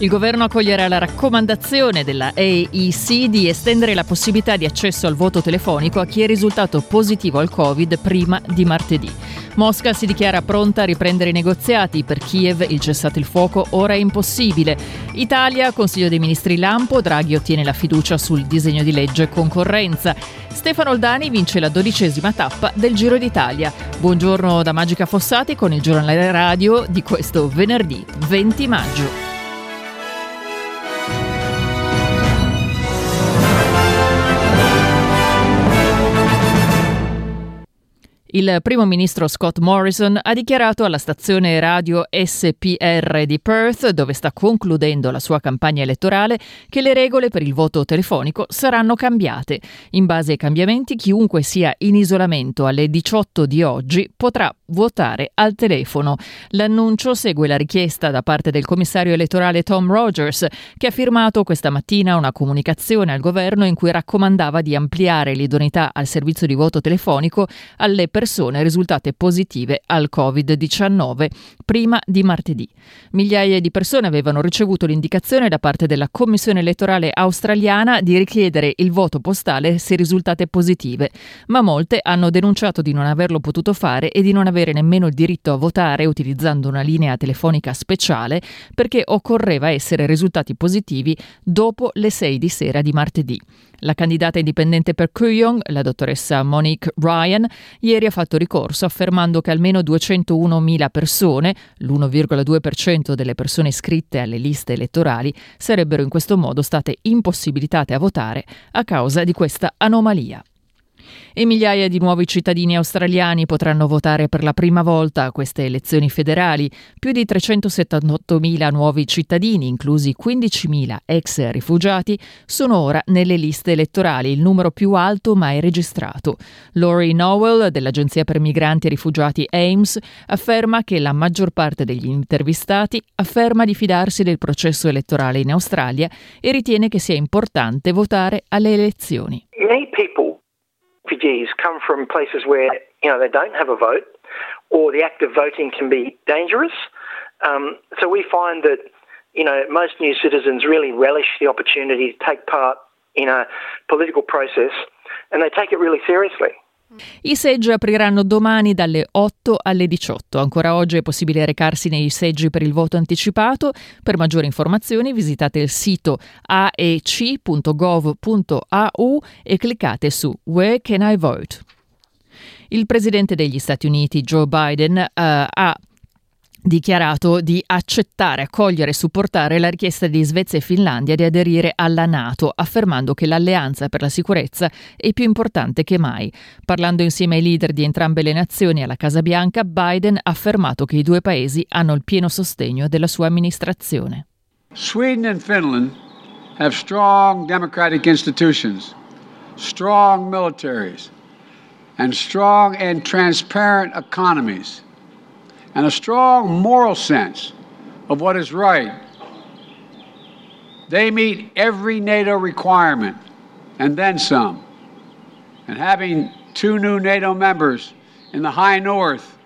Il governo accoglierà la raccomandazione della AEC di estendere la possibilità di accesso al voto telefonico a chi è risultato positivo al Covid prima di martedì. Mosca si dichiara pronta a riprendere i negoziati. Per Kiev il cessate il fuoco ora è impossibile. Italia, Consiglio dei Ministri Lampo, Draghi ottiene la fiducia sul disegno di legge concorrenza. Stefano Oldani vince la dodicesima tappa del Giro d'Italia. Buongiorno da Magica Fossati con il giornale radio di questo venerdì 20 maggio. Il primo ministro Scott Morrison ha dichiarato alla stazione radio SPR di Perth, dove sta concludendo la sua campagna elettorale, che le regole per il voto telefonico saranno cambiate. In base ai cambiamenti, chiunque sia in isolamento alle 18 di oggi potrà votare al telefono. L'annuncio segue la richiesta da parte del commissario elettorale Tom Rogers, che ha firmato questa mattina una comunicazione al governo in cui raccomandava di ampliare l'idoneità al servizio di voto telefonico alle persone persone risultate positive al Covid-19 prima di martedì. Migliaia di persone avevano ricevuto l'indicazione da parte della Commissione elettorale australiana di richiedere il voto postale se risultate positive, ma molte hanno denunciato di non averlo potuto fare e di non avere nemmeno il diritto a votare utilizzando una linea telefonica speciale perché occorreva essere risultati positivi dopo le 6 di sera di martedì. La candidata indipendente per Kuyong, la dottoressa Monique Ryan, ieri ha fatto ricorso affermando che almeno 201.000 persone, l'1,2% delle persone iscritte alle liste elettorali, sarebbero in questo modo state impossibilitate a votare a causa di questa anomalia e migliaia di nuovi cittadini australiani potranno votare per la prima volta a queste elezioni federali. Più di 378.000 nuovi cittadini, inclusi 15.000 ex rifugiati, sono ora nelle liste elettorali, il numero più alto mai registrato. Laurie Nowell dell'Agenzia per migranti e rifugiati Ames afferma che la maggior parte degli intervistati afferma di fidarsi del processo elettorale in Australia e ritiene che sia importante votare alle elezioni. Many people refugees come from places where you know they don't have a vote, or the act of voting can be dangerous. Um, so we find that you know most new citizens really relish the opportunity to take part in a political process, and they take it really seriously. I seggi apriranno domani dalle 8 alle 18. Ancora oggi è possibile recarsi nei seggi per il voto anticipato. Per maggiori informazioni visitate il sito aec.gov.au e cliccate su Where Can I Vote? Il presidente degli Stati Uniti, Joe Biden, uh, ha dichiarato di accettare, accogliere e supportare la richiesta di Svezia e Finlandia di aderire alla Nato, affermando che l'alleanza per la sicurezza è più importante che mai. Parlando insieme ai leader di entrambe le nazioni alla Casa Bianca, Biden ha affermato che i due paesi hanno il pieno sostegno della sua amministrazione. Sweden and Finland have strong democratic institutions, strong militaries and strong and transparent economies. And a strong moral sense of what is right. They meet every NATO requirement and then some. And having two new NATO members in the high north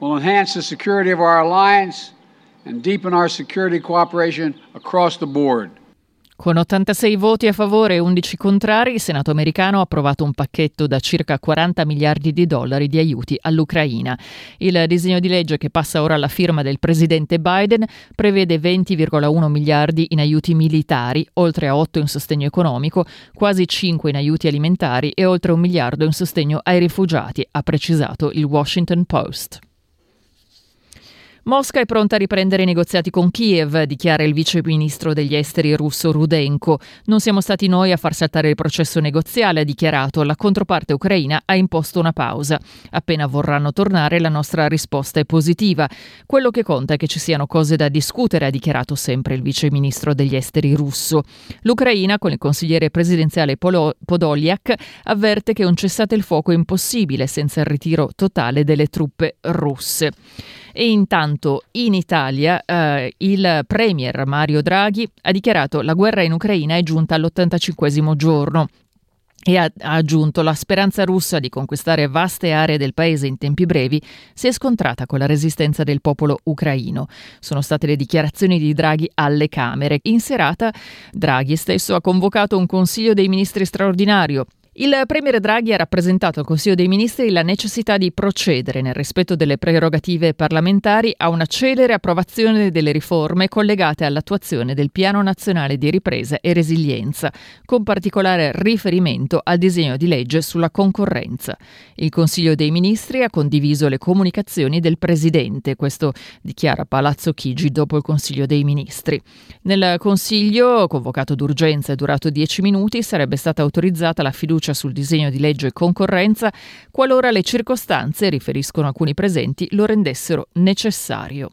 will enhance the security of our alliance and deepen our security cooperation across the board. Con 86 voti a favore e 11 contrari, il Senato americano ha approvato un pacchetto da circa 40 miliardi di dollari di aiuti all'Ucraina. Il disegno di legge che passa ora alla firma del presidente Biden prevede 20,1 miliardi in aiuti militari, oltre a 8 in sostegno economico, quasi 5 in aiuti alimentari e oltre un miliardo in sostegno ai rifugiati, ha precisato il Washington Post. Mosca è pronta a riprendere i negoziati con Kiev, dichiara il vice ministro degli esteri russo Rudenko. Non siamo stati noi a far saltare il processo negoziale, ha dichiarato. La controparte ucraina ha imposto una pausa. Appena vorranno tornare, la nostra risposta è positiva. Quello che conta è che ci siano cose da discutere, ha dichiarato sempre il vice ministro degli esteri russo. L'Ucraina, con il consigliere presidenziale Polo- Podoliak, avverte che un cessate il fuoco è impossibile senza il ritiro totale delle truppe russe. E intanto in Italia eh, il premier Mario Draghi ha dichiarato la guerra in Ucraina è giunta all'85 giorno e ha, aggiunto la speranza russa di conquistare vaste aree del paese in tempi brevi si è scontrata con la resistenza del popolo ucraino. Sono state le dichiarazioni di Draghi alle Camere. In serata Draghi stesso ha convocato un Consiglio dei Ministri straordinario il Premier Draghi ha rappresentato al Consiglio dei Ministri la necessità di procedere, nel rispetto delle prerogative parlamentari, a una celere approvazione delle riforme collegate all'attuazione del Piano Nazionale di Ripresa e Resilienza, con particolare riferimento al disegno di legge sulla concorrenza. Il Consiglio dei Ministri ha condiviso le comunicazioni del Presidente, questo dichiara Palazzo Chigi dopo il Consiglio dei Ministri. Nel Consiglio, convocato d'urgenza e durato dieci minuti, sarebbe stata autorizzata la fiducia fiducia sul disegno di legge concorrenza qualora le circostanze, riferiscono alcuni presenti, lo rendessero necessario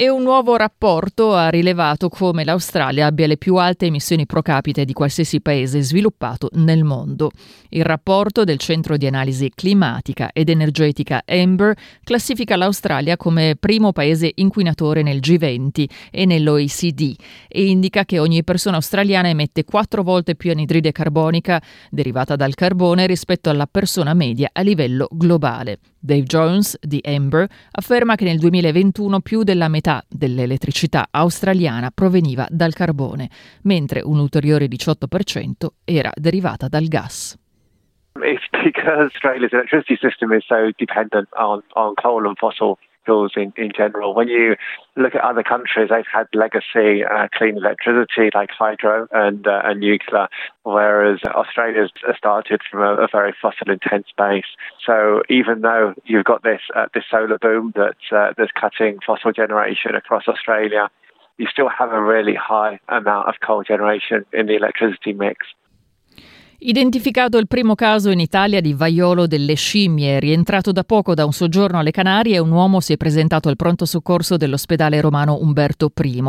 e un nuovo rapporto ha rilevato come l'Australia abbia le più alte emissioni pro capite di qualsiasi paese sviluppato nel mondo. Il rapporto del Centro di Analisi Climatica ed Energetica Amber classifica l'Australia come primo paese inquinatore nel G20 e nell'OECD e indica che ogni persona australiana emette quattro volte più anidride carbonica derivata dal carbone rispetto alla persona media a livello globale. Dave Jones di Amber afferma che nel 2021 più della metà dell'elettricità australiana proveniva dal carbone, mentre un ulteriore 18% era derivata dal gas. It's because Australia's electricity system is so dependent on, on coal and fossil in, in general. When you look at other countries, they've had legacy uh, clean electricity like hydro and, uh, and nuclear, whereas Australia's started from a, a very fossil intense base. So even though you've got this uh, this solar boom that's uh, that's cutting fossil generation across Australia, you still have a really high amount of coal generation in the electricity mix. Identificato il primo caso in Italia di vaiolo delle scimmie, rientrato da poco da un soggiorno alle Canarie, un uomo si è presentato al pronto soccorso dell'ospedale romano Umberto I.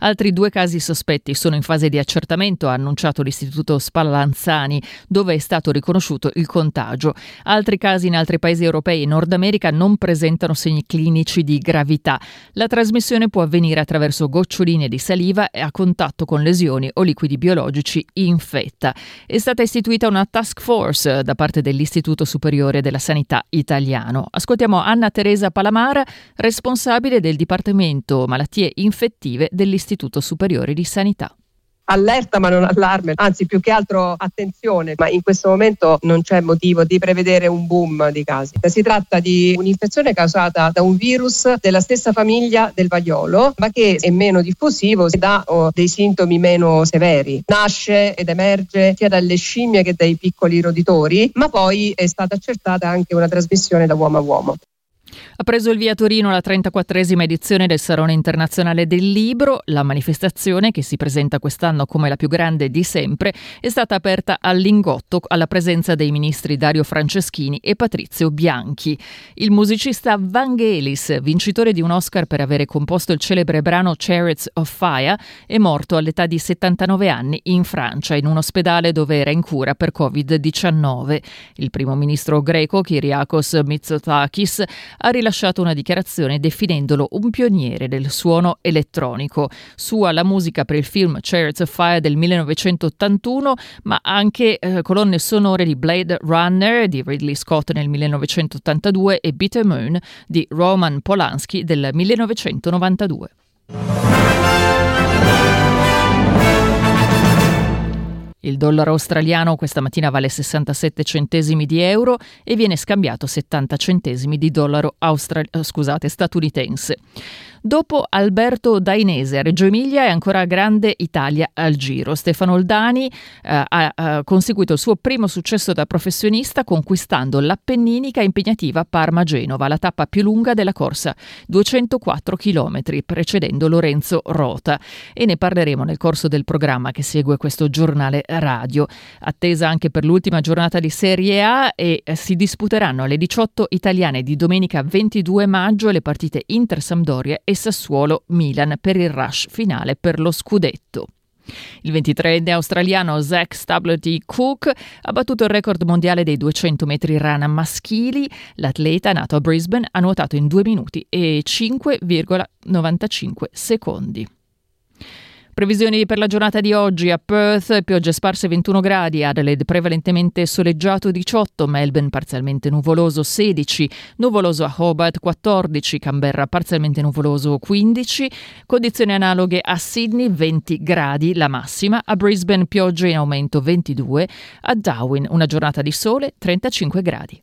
Altri due casi sospetti sono in fase di accertamento, ha annunciato l'Istituto Spallanzani, dove è stato riconosciuto il contagio. Altri casi in altri paesi europei e Nord America non presentano segni clinici di gravità. La trasmissione può avvenire attraverso goccioline di saliva e a contatto con lesioni o liquidi biologici infetta. È stata istituita istituita una task force da parte dell'Istituto Superiore della Sanità Italiano. Ascoltiamo Anna Teresa Palamara, responsabile del Dipartimento Malattie Infettive dell'Istituto Superiore di Sanità allerta ma non allarme, anzi più che altro attenzione, ma in questo momento non c'è motivo di prevedere un boom di casi. Si tratta di un'infezione causata da un virus della stessa famiglia del vaiolo, ma che è meno diffusivo e dà oh, dei sintomi meno severi. Nasce ed emerge sia dalle scimmie che dai piccoli roditori, ma poi è stata accertata anche una trasmissione da uomo a uomo. Ha preso il via Torino la 34esima edizione del Salone Internazionale del Libro. La manifestazione, che si presenta quest'anno come la più grande di sempre, è stata aperta al Lingotto alla presenza dei ministri Dario Franceschini e Patrizio Bianchi. Il musicista Vangelis, vincitore di un Oscar per avere composto il celebre brano Chariots of Fire, è morto all'età di 79 anni in Francia, in un ospedale dove era in cura per Covid-19. Il primo ministro greco, Kyriakos Mitsotakis, ha rilasciato una dichiarazione definendolo un pioniere del suono elettronico. Sua la musica per il film Chariots of Fire del 1981, ma anche eh, colonne sonore di Blade Runner di Ridley Scott nel 1982 e Bitter Moon di Roman Polanski del 1992. Il dollaro australiano questa mattina vale 67 centesimi di euro e viene scambiato 70 centesimi di dollaro austra- scusate, statunitense. Dopo Alberto Dainese a Reggio Emilia è ancora grande Italia al Giro. Stefano Oldani eh, ha, ha conseguito il suo primo successo da professionista conquistando l'Appenninica impegnativa Parma-Genova, la tappa più lunga della corsa, 204 km, precedendo Lorenzo Rota. E ne parleremo nel corso del programma che segue questo giornale radio. Attesa anche per l'ultima giornata di Serie A e eh, si disputeranno alle 18 italiane di domenica 22 maggio le partite Inter-Sampdoria e Sassuolo-Milan per il rush finale per lo scudetto. Il 23enne australiano Zach Stubblety Cook ha battuto il record mondiale dei 200 metri rana maschili. L'atleta, nato a Brisbane, ha nuotato in 2 minuti e 5,95 secondi. Previsioni per la giornata di oggi a Perth, piogge sparse 21 gradi, Adelaide prevalentemente soleggiato 18, Melbourne parzialmente nuvoloso 16, nuvoloso a Hobart 14, Canberra parzialmente nuvoloso 15, condizioni analoghe a Sydney 20 gradi la massima, a Brisbane piogge in aumento 22, a Darwin una giornata di sole 35 gradi.